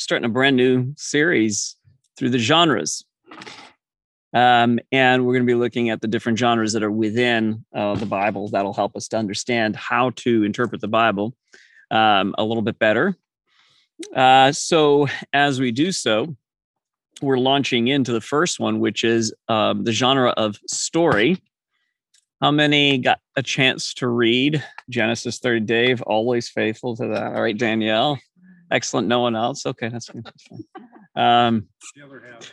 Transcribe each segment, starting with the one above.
starting a brand new series through the genres. Um, and we're going to be looking at the different genres that are within uh, the Bible that'll help us to understand how to interpret the Bible um, a little bit better. Uh, so, as we do so, we're launching into the first one, which is um, the genre of story. How many got a chance to read Genesis 30? Dave, always faithful to that. All right, Danielle. Excellent. No one else. Okay, that's good. Um,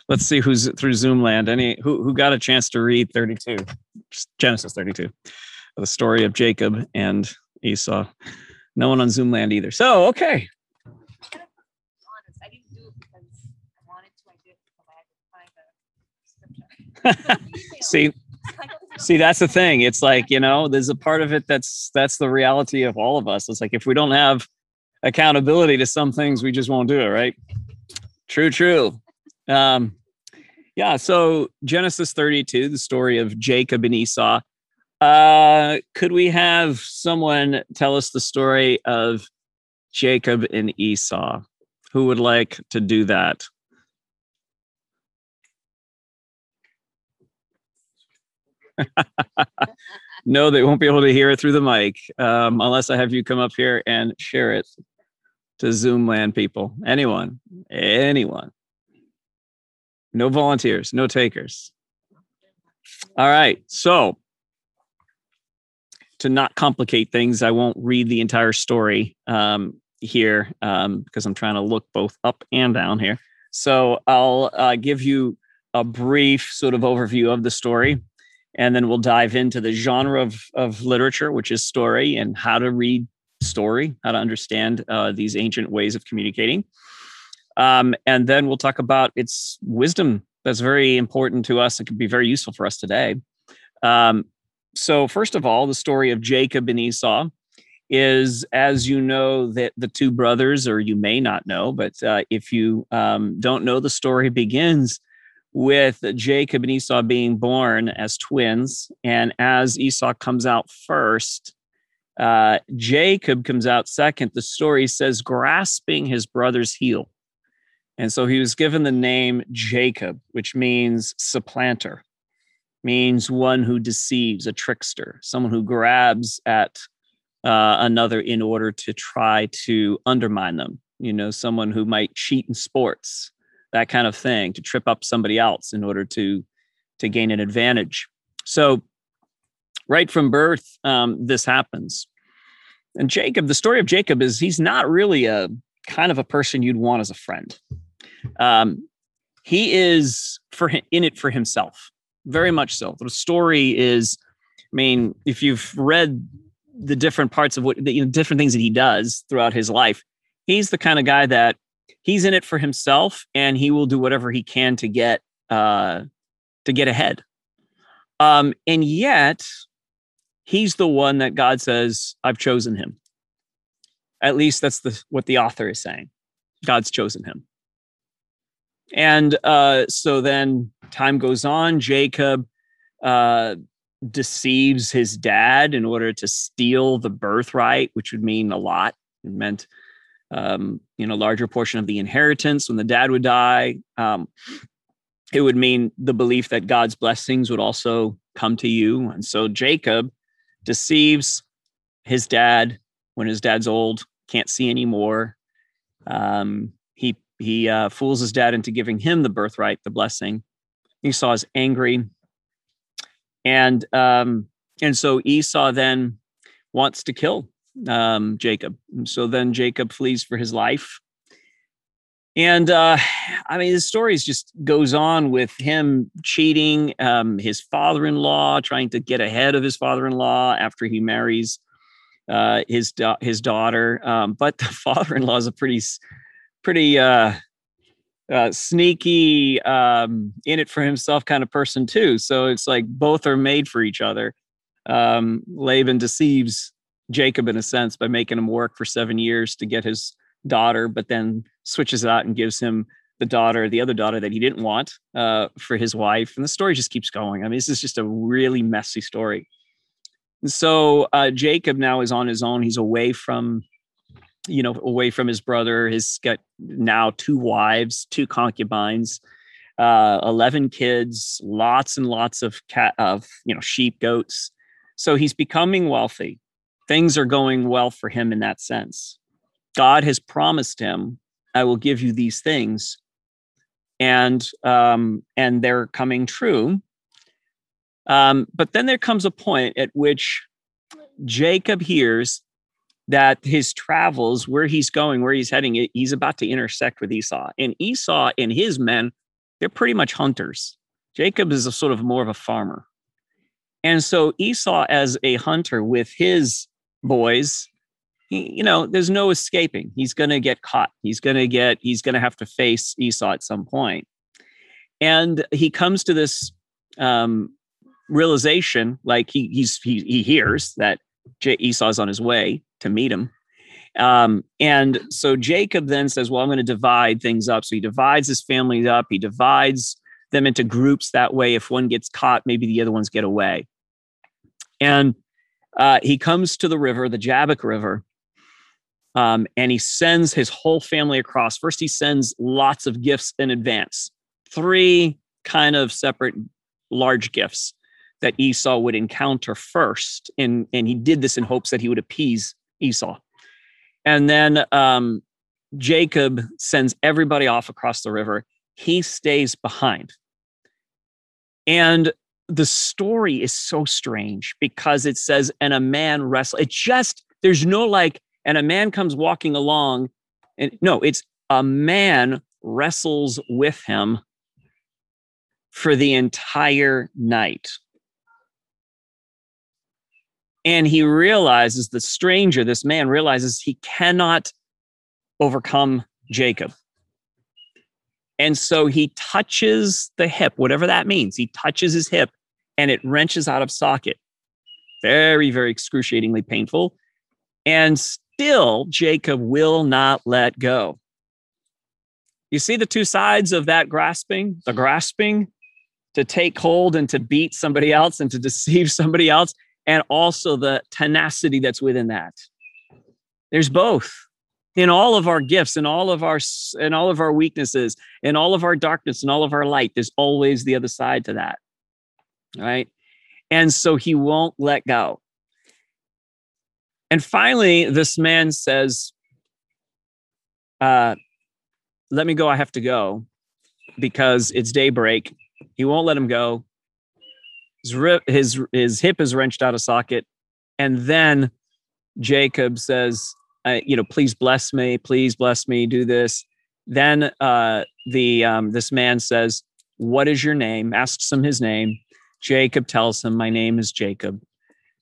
let's see who's through Zoom land. Any who who got a chance to read 32, Genesis 32, the story of Jacob and Esau. No one on Zoom land either. So okay. see see that's the thing it's like you know there's a part of it that's that's the reality of all of us it's like if we don't have accountability to some things we just won't do it right? True true. Um yeah so genesis 32 the story of jacob and esau. Uh could we have someone tell us the story of jacob and esau? Who would like to do that no, they won't be able to hear it through the mic um, unless I have you come up here and share it to Zoom land people. Anyone, anyone. No volunteers, no takers. All right. So, to not complicate things, I won't read the entire story um, here um, because I'm trying to look both up and down here. So, I'll uh, give you a brief sort of overview of the story and then we'll dive into the genre of, of literature which is story and how to read story how to understand uh, these ancient ways of communicating. Um, and then we'll talk about its wisdom that's very important to us. And can be very useful for us today. Um, so first of all the story of jacob and esau is as you know that the two brothers or you may not know but uh, if you um, don't know the story begins with Jacob and Esau being born as twins. And as Esau comes out first, uh, Jacob comes out second. The story says, grasping his brother's heel. And so he was given the name Jacob, which means supplanter, means one who deceives, a trickster, someone who grabs at uh, another in order to try to undermine them. You know, someone who might cheat in sports, that kind of thing to trip up somebody else in order to to gain an advantage. So right from birth um, this happens. And jacob the story of jacob is he's not really a kind of a person you'd want as a friend. Um, he is for him, in it for himself very much so. The story is i mean if you've read the different parts of what the you know, different things that he does throughout his life he's the kind of guy that he's in it for himself and he will do whatever he can to get uh to get ahead. Um and yet he's the one that god says i've chosen him. At least that's the what the author is saying. God's chosen him. And uh so then time goes on. Jacob uh deceives his dad in order to steal the birthright which would mean a lot. It meant um, you know, larger portion of the inheritance when the dad would die. Um, it would mean the belief that God's blessings would also come to you. And so Jacob deceives his dad when his dad's old, can't see anymore. Um, he he uh, fools his dad into giving him the birthright, the blessing. Esau is angry, and um, and so Esau then wants to kill um, Jacob. So then Jacob flees for his life. And uh, I mean, the story just goes on with him cheating um, his father in law, trying to get ahead of his father in law after he marries uh, his, da- his daughter. Um, but the father in law is a pretty, pretty uh, uh, sneaky, um, in it for himself kind of person, too. So it's like both are made for each other. Um, Laban deceives Jacob in a sense by making him work for seven years to get his daughter, but then switches it out and gives him the daughter, the other daughter that he didn't want uh, for his wife. And the story just keeps going. I mean, this is just a really messy story. And so uh, Jacob now is on his own. He's away from you know, away from his brother. He's got now two wives, two concubines, uh, 11 kids, lots and lots of cat of, you know, sheep, goats. So he's becoming wealthy. Things are going well for him in that sense. God has promised him, I will give you these things. And um, and they're coming true. Um, but then there comes a point at which Jacob hears that his travels, where he's going, where he's heading, he's about to intersect with Esau. And Esau and his men, they're pretty much hunters. Jacob is a sort of more of a farmer. And so Esau, as a hunter with his boys, he, you know, there's no escaping. He's going to get caught. He's going to get, he's going to have to face Esau at some point. And he comes to this um, realization, like he, he's, he, he hears that Esau's on his way to meet him. Um, and so Jacob then says, Well, I'm going to divide things up. So he divides his family up, he divides them into groups. That way, if one gets caught, maybe the other ones get away. And uh, he comes to the river, the Jabbok River, um, and he sends his whole family across. First, he sends lots of gifts in advance, three kind of separate large gifts that Esau would encounter first. And, and he did this in hopes that he would appease Esau. And then um, Jacob sends everybody off across the river. He stays behind. And the story is so strange because it says, and a man wrestled. It just, there's no like, and a man comes walking along. And no, it's a man wrestles with him for the entire night. And he realizes the stranger, this man realizes he cannot overcome Jacob. And so he touches the hip, whatever that means. He touches his hip and it wrenches out of socket. Very, very excruciatingly painful. And still, Jacob will not let go. You see the two sides of that grasping the grasping to take hold and to beat somebody else and to deceive somebody else, and also the tenacity that's within that. There's both in all of our gifts and all of our and all of our weaknesses and all of our darkness and all of our light there's always the other side to that right and so he won't let go and finally this man says uh let me go i have to go because it's daybreak he won't let him go his, rip, his, his hip is wrenched out of socket. And then Jacob says, uh, you know, please bless me, please bless me, do this. Then uh, the um, this man says, "What is your name?" Asks him his name. Jacob tells him, "My name is Jacob,"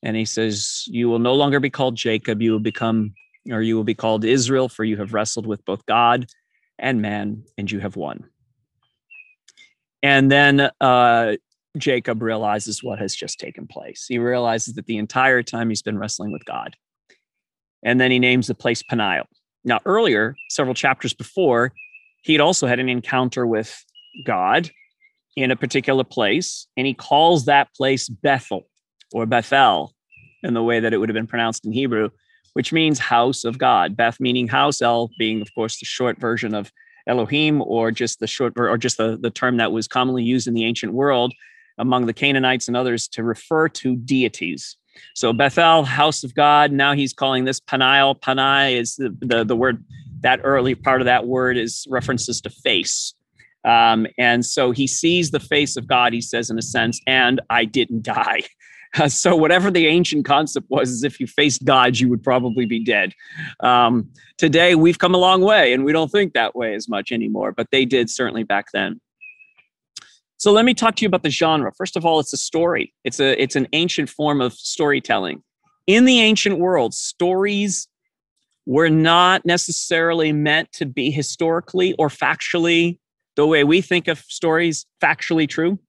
and he says, "You will no longer be called Jacob. You will become, or you will be called Israel, for you have wrestled with both God and man, and you have won." And then uh, Jacob realizes what has just taken place. He realizes that the entire time he's been wrestling with God. And then he names the place Peniel. Now, earlier, several chapters before, he had also had an encounter with God in a particular place, and he calls that place Bethel or Bethel in the way that it would have been pronounced in Hebrew, which means house of God. Beth meaning house, El being, of course, the short version of Elohim, or just the short or just the, the term that was commonly used in the ancient world among the Canaanites and others to refer to deities. So Bethel, house of God. Now he's calling this Peniel. Panai is the, the, the word, that early part of that word is references to face. Um, and so he sees the face of God, he says, in a sense, and I didn't die. So whatever the ancient concept was, is if you faced God, you would probably be dead. Um, today, we've come a long way, and we don't think that way as much anymore, but they did certainly back then. So let me talk to you about the genre. First of all, it's a story. It's a it's an ancient form of storytelling. In the ancient world, stories were not necessarily meant to be historically or factually the way we think of stories factually true.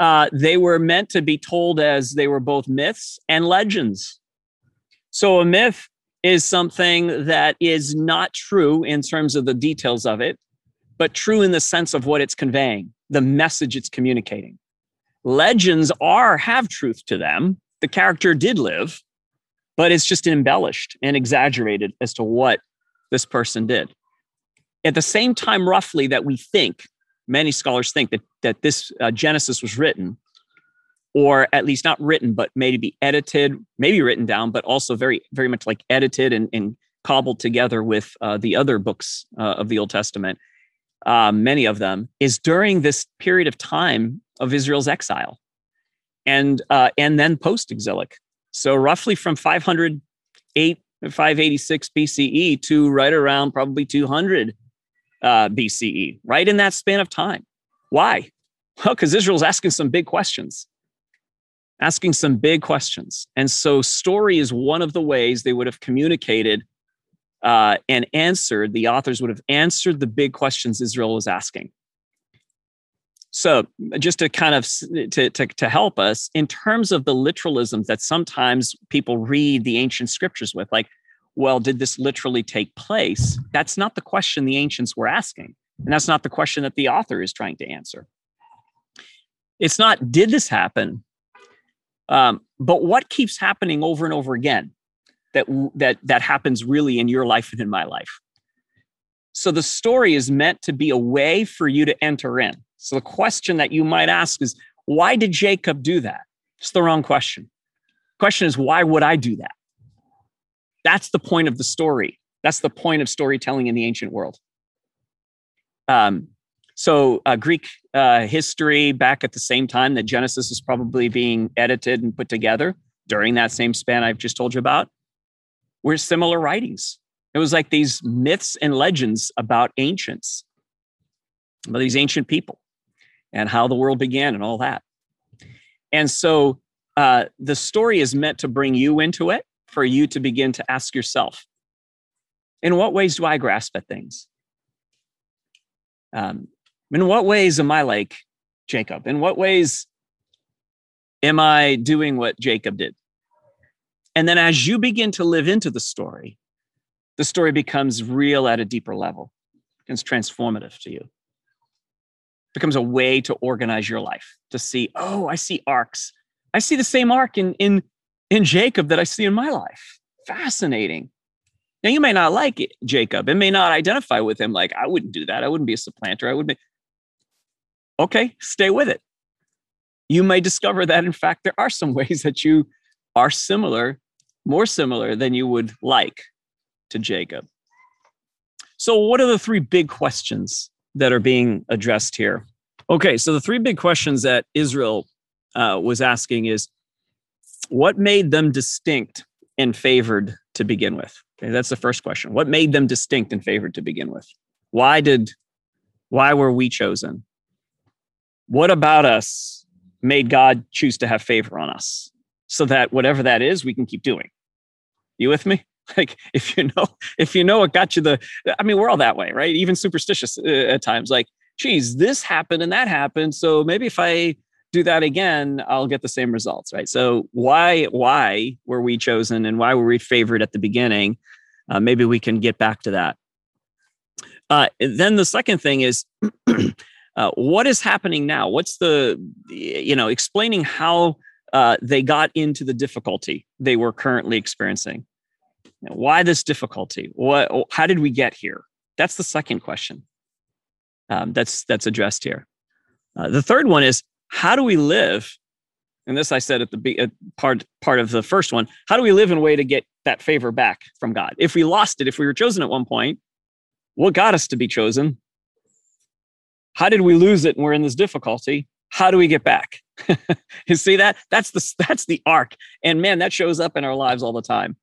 Uh, they were meant to be told as they were both myths and legends. So a myth is something that is not true in terms of the details of it, but true in the sense of what it's conveying the message it's communicating. Legends are have truth to them. The character did live, but it's just embellished and exaggerated as to what this person did. At the same time, roughly, that we think, many scholars think that, that this uh, Genesis was written, or at least not written, but maybe edited, maybe written down, but also very, very much like edited and, and cobbled together with uh, the other books uh, of the Old Testament, uh, many of them, is during this period of time of Israel's exile and uh, and then post-exilic. So roughly from 508 586 BCE to right around probably 200 uh, BCE, right in that span of time. Why? Well, because Israel's asking some big questions, asking some big questions. And so, story is one of the ways they would have communicated uh, and answered, the authors would have answered the big questions Israel was asking. So, just to kind of to, to, to help us in terms of the literalisms that sometimes people read the ancient scriptures with, like, well, did this literally take place? That's not the question the ancients were asking, and that's not the question that the author is trying to answer. It's not did this happen, um, but what keeps happening over and over again that that that happens really in your life and in my life. So the story is meant to be a way for you to enter in. So the question that you might ask is, why did Jacob do that? It's the wrong question. question is, why would I do that? That's the point of the story. That's the point of storytelling in the ancient world. Um, so uh, Greek uh, history back at the same time that Genesis is probably being edited and put together during that same span I've just told you about, were similar writings. It was like these myths and legends about ancients, about these ancient people and how the world began and all that. And so uh, the story is meant to bring you into it for you to begin to ask yourself in what ways do I grasp at things? Um, in what ways am I like Jacob? In what ways am I doing what Jacob did? And then as you begin to live into the story, the story becomes real at a deeper level, becomes transformative to you becomes a way to organize your life to see oh i see arcs i see the same arc in in in jacob that i see in my life. Fascinating. Now you may not like it, jacob. And may not identify with him. Like i wouldn't do that. I wouldn't be a supplanter. I would be okay stay with it. You may discover that in fact there are some ways that you are similar more similar than you would like to jacob. So what are the three big questions that are being addressed here. Okay, so the three big questions that Israel uh, was asking is what made them distinct and favored to begin with? Okay, that's the first question. What made them distinct and favored to begin with? Why did why were we chosen? What about us made God choose to have favor on us so that whatever that is, we can keep doing? You with me? like if you know if you know what got you the i mean we're all that way right even superstitious uh, at times like geez this happened and that happened so maybe if i do that again i'll get the same results right so why why were we chosen and why were we favored at the beginning uh, maybe we can get back to that uh, then the second thing is uh, what is happening now what's the you know explaining how uh, they got into the difficulty they were currently experiencing why this difficulty? What? How did we get here? That's the second question. Um, that's that's addressed here. Uh, the third one is how do we live? And this I said at the at part part of the first one. How do we live in a way to get that favor back from God? If we lost it, if we were chosen at one point, what got us to be chosen? How did we lose it and we're in this difficulty? How do we get back? you see that? That's the that's the arc. And man, that shows up in our lives all the time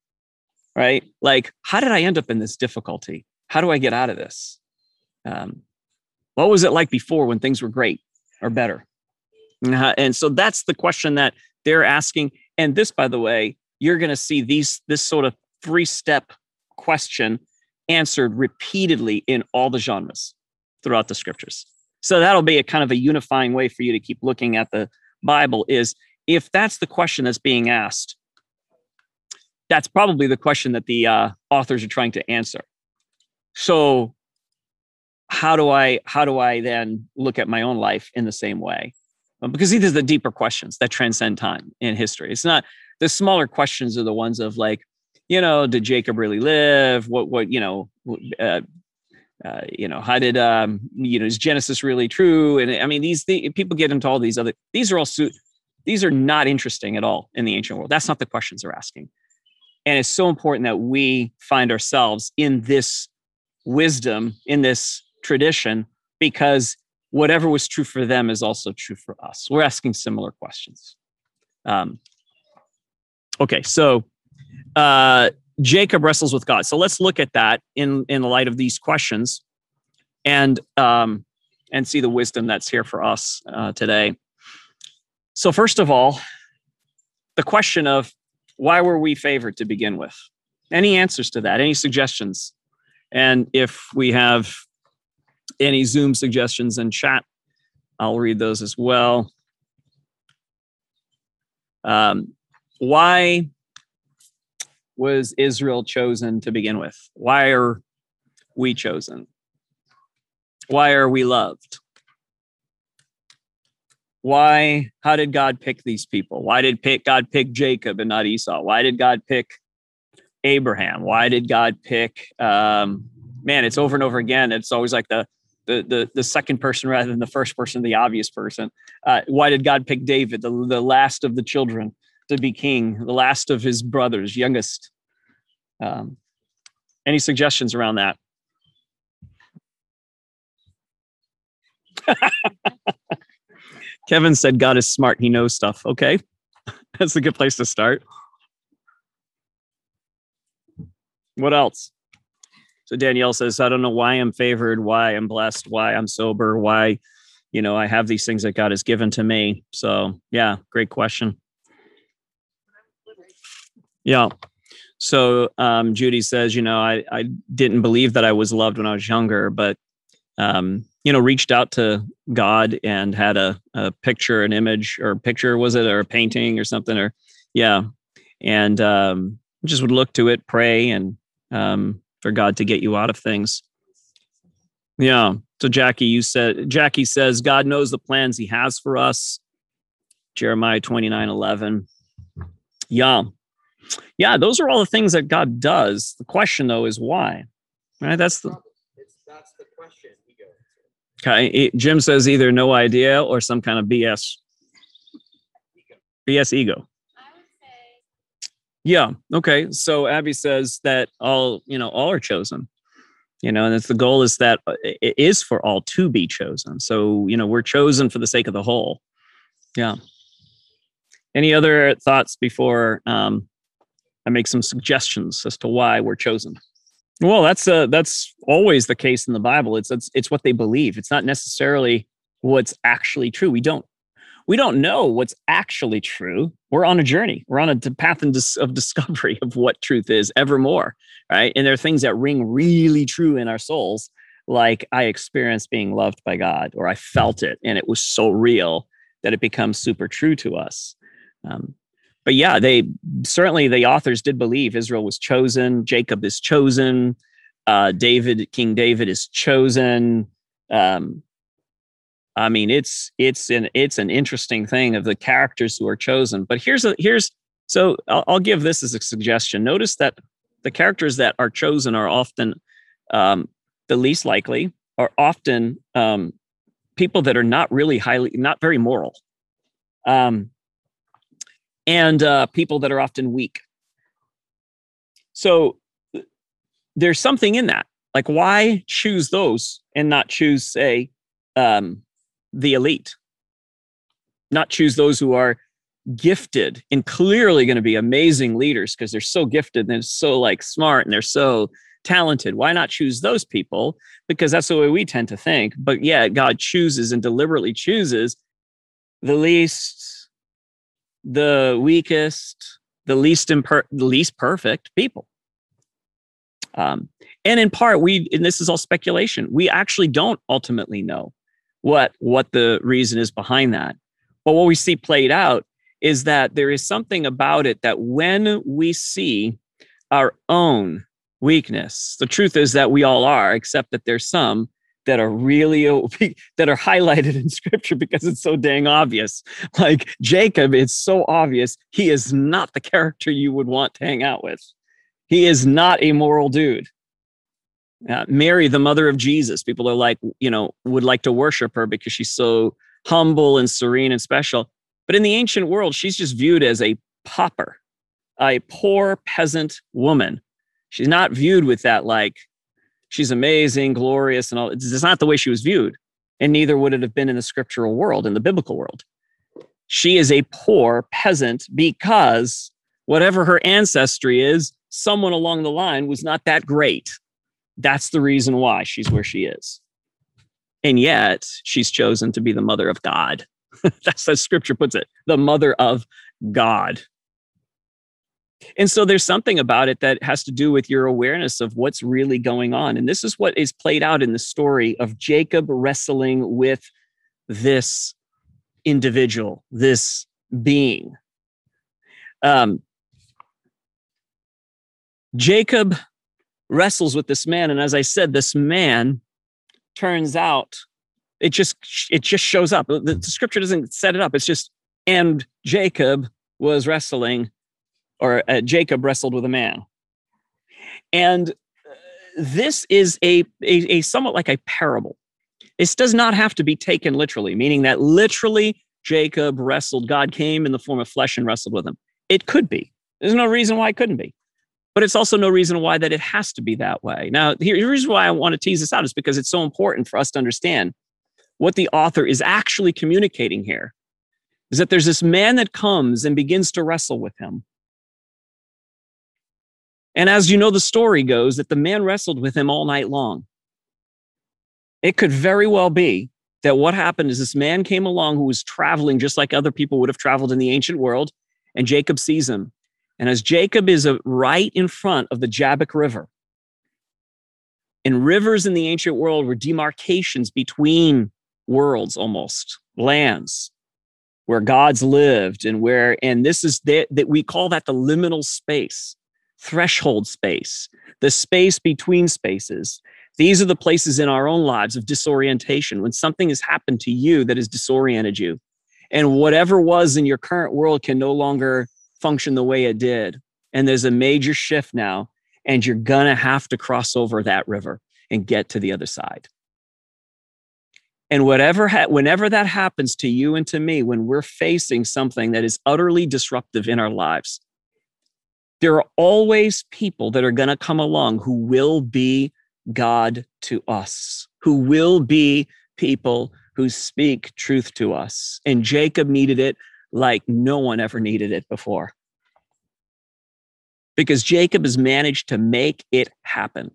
right? Like, how did I end up in this difficulty? How do I get out of this? Um, what was it like before when things were great or better? And so that's the question that they're asking. And this, by the way, you're going to see these this sort of three step question answered repeatedly in all the genres throughout the scriptures. So that'll be a kind of a unifying way for you to keep looking at the Bible. Is if that's the question that's being asked, that's probably the question that the uh, authors are trying to answer. So how do I how do I then look at my own life in the same way? Because these are the deeper questions that transcend time in history. It's not the smaller questions are the ones of like, you know, did Jacob really live? What what you know, uh, uh, you know, how did um, you know, is Genesis really true? And I mean, these the, people get into all these other. These are all su- these are not interesting at all in the ancient world. That's not the questions they're asking. And it's so important that we find ourselves in this wisdom, in this tradition, because whatever was true for them is also true for us. We're asking similar questions. Um, okay, so uh, Jacob wrestles with God. So let's look at that in in the light of these questions, and um, and see the wisdom that's here for us uh, today. So first of all, the question of why were we favored to begin with? Any answers to that? Any suggestions? And if we have any Zoom suggestions in chat, I'll read those as well. Um, why was Israel chosen to begin with? Why are we chosen? Why are we loved? Why, how did God pick these people? Why did pick, God pick Jacob and not Esau? Why did God pick Abraham? Why did God pick, um, man, it's over and over again. It's always like the, the, the, the second person rather than the first person, the obvious person. Uh, why did God pick David, the, the last of the children, to be king, the last of his brothers, youngest? Um, any suggestions around that? Kevin said God is smart. He knows stuff. Okay. That's a good place to start. What else? So Danielle says, I don't know why I'm favored, why I'm blessed, why I'm sober, why, you know, I have these things that God has given to me. So, yeah, great question. Yeah. So um, Judy says, you know, I, I didn't believe that I was loved when I was younger, but, um, you know, reached out to God and had a, a picture, an image or picture, was it, or a painting or something, or yeah. And um, just would look to it, pray, and um, for God to get you out of things. Yeah. So Jackie, you said Jackie says God knows the plans he has for us. Jeremiah 29, 11. Yeah. Yeah, those are all the things that God does. The question though is why. Right? That's the that's the question. Okay. Jim says either no idea or some kind of BS. BS ego. Yeah. Okay. So Abby says that all, you know, all are chosen. You know, and it's the goal is that uh, it is for all to be chosen. So, you know, we're chosen for the sake of the whole. Yeah. Any other thoughts before um, I make some suggestions as to why we're chosen? Well, that's uh, that's always the case in the Bible. It's it's it's what they believe. It's not necessarily what's actually true. We don't we don't know what's actually true. We're on a journey. We're on a path of discovery of what truth is evermore, right? And there are things that ring really true in our souls, like I experienced being loved by God, or I felt it, and it was so real that it becomes super true to us. Um, but yeah, they certainly the authors did believe Israel was chosen, Jacob is chosen, uh, David, King David is chosen. Um, I mean, it's it's an it's an interesting thing of the characters who are chosen. But here's a here's so I'll, I'll give this as a suggestion. Notice that the characters that are chosen are often um, the least likely, are often um, people that are not really highly, not very moral, um, and uh, people that are often weak. So there's something in that. Like, why choose those and not choose, say, um, the elite, not choose those who are gifted and clearly going to be amazing leaders because they're so gifted and they're so like smart and they're so talented. Why not choose those people? Because that's the way we tend to think. But yeah, God chooses and deliberately chooses the least, the weakest, the least imper- the least perfect people. Um, and in part, we and this is all speculation. We actually don't ultimately know what what the reason is behind that. But what we see played out is that there is something about it that when we see our own weakness, the truth is that we all are, except that there's some that are really that are highlighted in scripture because it's so dang obvious. Like Jacob, it's so obvious he is not the character you would want to hang out with. He is not a moral dude. Uh, Mary, the mother of Jesus, people are like, you know, would like to worship her because she's so humble and serene and special. But in the ancient world, she's just viewed as a pauper, a poor peasant woman. She's not viewed with that, like, she's amazing, glorious, and all. It's not the way she was viewed. And neither would it have been in the scriptural world, in the biblical world. She is a poor peasant because whatever her ancestry is, someone along the line was not that great. That's the reason why she's where she is. And yet she's chosen to be the mother of God. That's how scripture puts it the mother of God. And so there's something about it that has to do with your awareness of what's really going on. And this is what is played out in the story of Jacob wrestling with this individual, this being. Um, Jacob wrestles with this man. And as I said, this man turns out it just it just shows up. The, the scripture doesn't set it up. It's just and Jacob was wrestling, or uh, Jacob wrestled with a man, and uh, this is a, a a somewhat like a parable. This does not have to be taken literally, meaning that literally Jacob wrestled. God came in the form of flesh and wrestled with him. It could be. There's no reason why it couldn't be but it's also no reason why that it has to be that way. Now, here's the reason why I want to tease this out is because it's so important for us to understand what the author is actually communicating here is that there's this man that comes and begins to wrestle with him. And as you know, the story goes that the man wrestled with him all night long. It could very well be that what happened is this man came along who was traveling just like other people would have traveled in the ancient world, and Jacob sees him and as Jacob is uh, right in front of the Jabbok River, and rivers in the ancient world were demarcations between worlds almost, lands where gods lived and where, and this is that, that we call that the liminal space, threshold space, the space between spaces. These are the places in our own lives of disorientation when something has happened to you that has disoriented you. And whatever was in your current world can no longer function the way it did. And there's a major shift now, and you're going to have to cross over that river and get to the other side. And whatever, ha- whenever that happens to you and to me, when we're facing something that is utterly disruptive in our lives, there are always people that are going to come along who will be God to us, who will be people who speak truth to us. And Jacob needed it like no one ever needed it before. Because Jacob has managed to make it happen.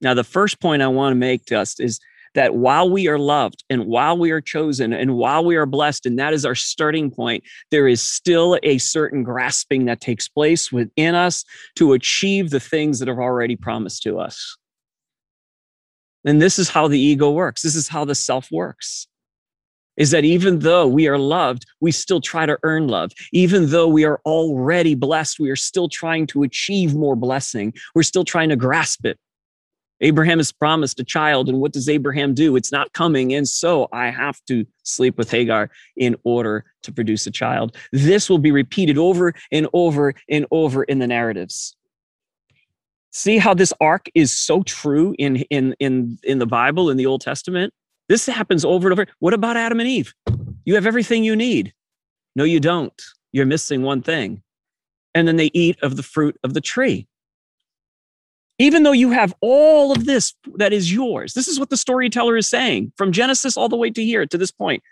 Now, the first point I want to make us is that while we are loved and while we are chosen and while we are blessed, and that is our starting point, there is still a certain grasping that takes place within us to achieve the things that are already promised to us. And this is how the ego works. This is how the self works is that even though we are loved, we still try to earn love. Even though we are already blessed, we are still trying to achieve more blessing. We're still trying to grasp it. Abraham has promised a child, and what does Abraham do? It's not coming, and so I have to sleep with Hagar in order to produce a child. This will be repeated over and over and over in the narratives. See how this arc is so true in in in in the Bible in the Old Testament? This happens over and over. What about Adam and Eve? You have everything you need. No, you don't. You're missing one thing. And then they eat of the fruit of the tree. Even though you have all of this that is yours, this is what the storyteller is saying from Genesis all the way to here, to this point.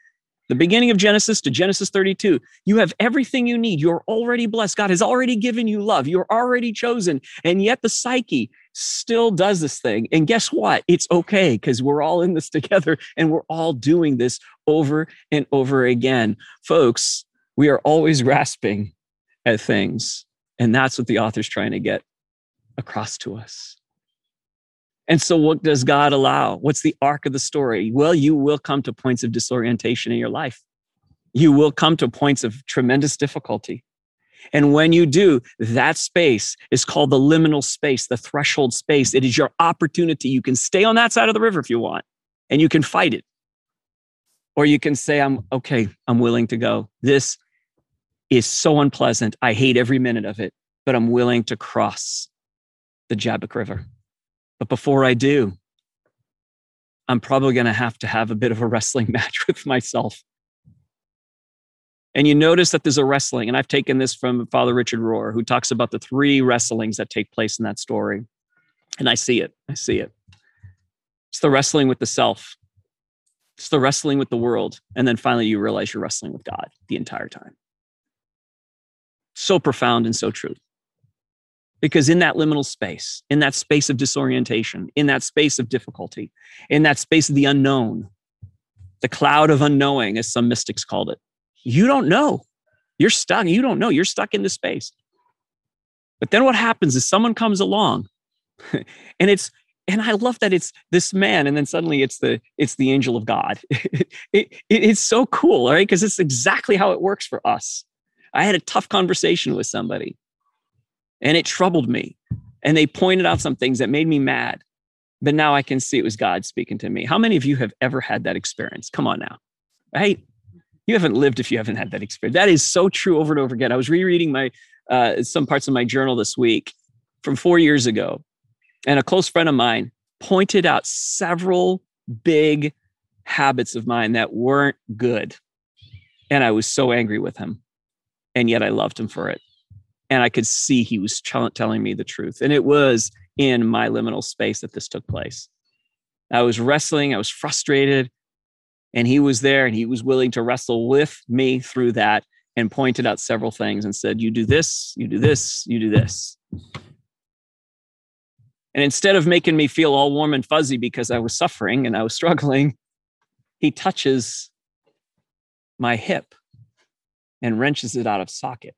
The beginning of Genesis to Genesis 32, you have everything you need. You're already blessed. God has already given you love. You're already chosen. And yet the psyche still does this thing. And guess what? It's okay because we're all in this together and we're all doing this over and over again. Folks, we are always grasping at things. And that's what the author's trying to get across to us. And so, what does God allow? What's the arc of the story? Well, you will come to points of disorientation in your life. You will come to points of tremendous difficulty. And when you do, that space is called the liminal space, the threshold space. It is your opportunity. You can stay on that side of the river if you want, and you can fight it. Or you can say, I'm okay, I'm willing to go. This is so unpleasant. I hate every minute of it, but I'm willing to cross the Jabbok River. But before I do, I'm probably going to have to have a bit of a wrestling match with myself. And you notice that there's a wrestling, and I've taken this from Father Richard Rohr, who talks about the three wrestlings that take place in that story. And I see it. I see it. It's the wrestling with the self, it's the wrestling with the world. And then finally, you realize you're wrestling with God the entire time. So profound and so true. Because in that liminal space, in that space of disorientation, in that space of difficulty, in that space of the unknown, the cloud of unknowing, as some mystics called it, you don't know. You're stuck. You don't know. You're stuck in the space. But then what happens is someone comes along and it's and I love that it's this man, and then suddenly it's the it's the angel of God. it, it, it's so cool, right? Because it's exactly how it works for us. I had a tough conversation with somebody, and it troubled me. And they pointed out some things that made me mad. But now I can see it was God speaking to me. How many of you have ever had that experience? Come on now, right? You haven't lived if you haven't had that experience. That is so true over and over again. I was rereading my uh, some parts of my journal this week from four years ago, and a close friend of mine pointed out several big habits of mine that weren't good, and I was so angry with him, and yet I loved him for it and I could see he was telling me the truth. And it was in my liminal space that this took place. I was wrestling, I was frustrated, and he was there and he was willing to wrestle with me through that and pointed out several things and said, You do this, you do this, you do this. And instead of making me feel all warm and fuzzy because I was suffering and I was struggling, he touches my hip and wrenches it out of socket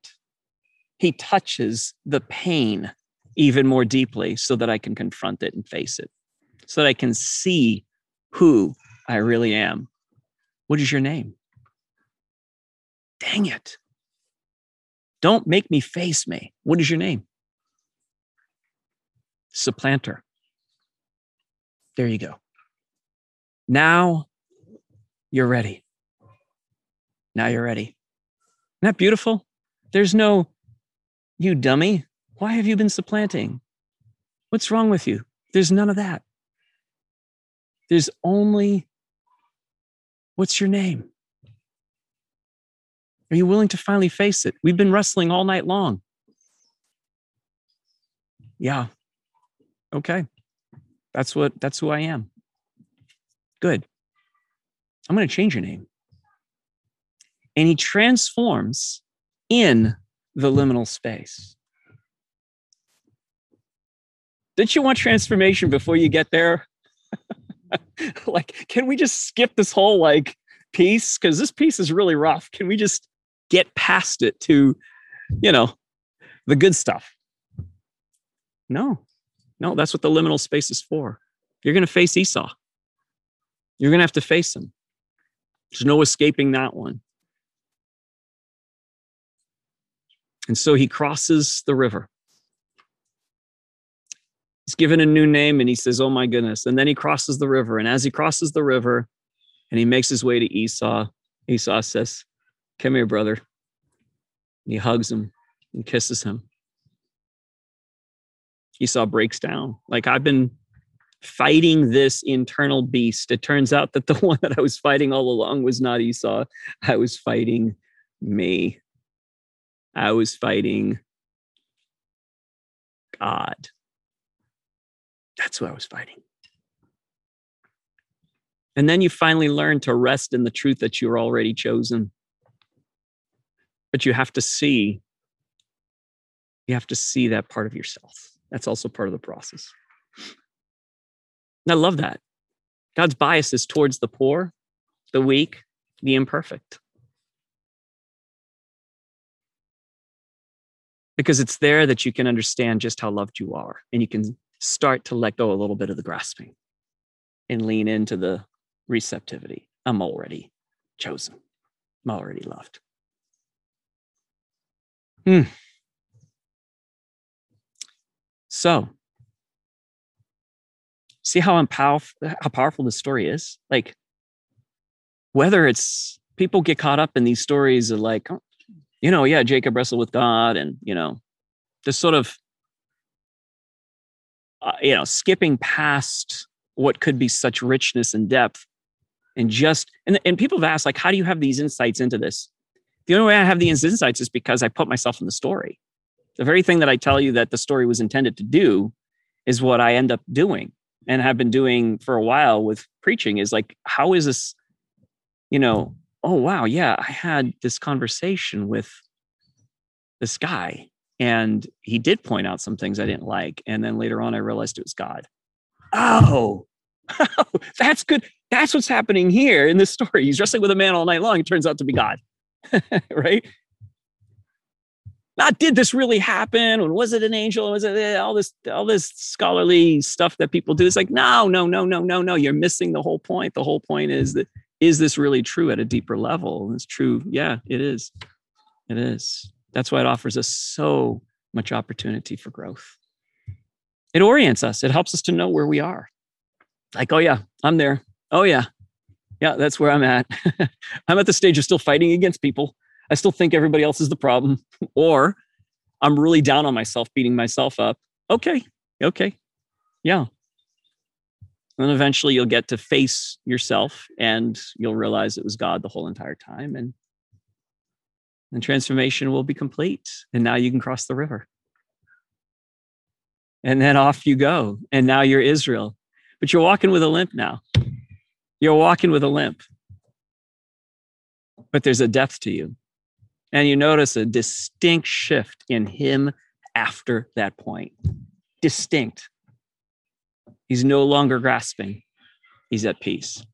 he touches the pain even more deeply so that I can confront it and face it, so that I can see who I really am. What is your name? Dang it. Don't make me face me. What is your name? Supplanter. There you go. Now you're ready. Now you're ready. Isn't that beautiful? There's no you dummy, why have you been supplanting? What's wrong with you? There's none of that. There's only, what's your name? Are you willing to finally face it? We've been wrestling all night long. Yeah. Okay. That's what that's who I am. Good. I'm going to change your name. And he transforms in the liminal space. Didn't you want transformation before you get there? like, can we just skip this whole like piece? Because this piece is really rough. Can we just get past it to, you know, the good stuff? No, no, that's what the liminal space is for. You're going to face Esau. You're going to have to face him. There's no escaping that one. And so he crosses the river. He's given a new name and he says, Oh my goodness. And then he crosses the river. And as he crosses the river and he makes his way to Esau, Esau says, Come here, brother. And he hugs him and kisses him. Esau breaks down. Like I've been fighting this internal beast. It turns out that the one that I was fighting all along was not Esau. I was fighting me. I was fighting God. That's who I was fighting. And then you finally learn to rest in the truth that you're already chosen. But you have to see, you have to see that part of yourself. That's also part of the process. And I love that. God's bias is towards the poor, the weak, the imperfect. because it's there that you can understand just how loved you are and you can start to let go a little bit of the grasping and lean into the receptivity. I'm already chosen. I'm already loved. Hmm. So, See how powerful how powerful this story is? Like whether it's people get caught up in these stories of like, oh, you know, yeah, Jacob wrestled with God and, you know, this sort of uh, you know, skipping past what could be such richness and depth and just and, and people have asked like how do you have these insights into this? The only way i have these insights is because i put myself in the story. The very thing that i tell you that the story was intended to do is what i end up doing and have been doing for a while with preaching is like how is this you know oh wow yeah i had this conversation with this guy and he did point out some things i didn't like and then later on i realized it was god oh that's good. That's what's happening here in this story. He's wrestling with a man all night long. It turns out to be God, right? Not did this really happen? Or was it an angel? Was it eh, all this all this scholarly stuff that people do? It's like no, no, no, no, no, no. You're missing the whole point. The whole point is that is this really true at a deeper level? It's true. Yeah, it is. It is. That's why it offers us so much opportunity for growth. It orients us. It helps us to know where we are like, oh yeah, I'm there. Oh yeah. Yeah, that's where I'm at. I'm at the stage of still fighting against people. I still think everybody else is the problem. or I'm really down on myself, beating myself up. Okay. Okay. Yeah. And eventually you'll get to face yourself and you'll realize it was God the whole entire time. And and transformation will be complete. And now you can cross the river. And then off you go. And now you're Israel but you're walking with a limp now. You're walking with a limp, but there's a depth to you. And you notice a distinct shift in him after that point. Distinct. He's no longer grasping, he's at peace.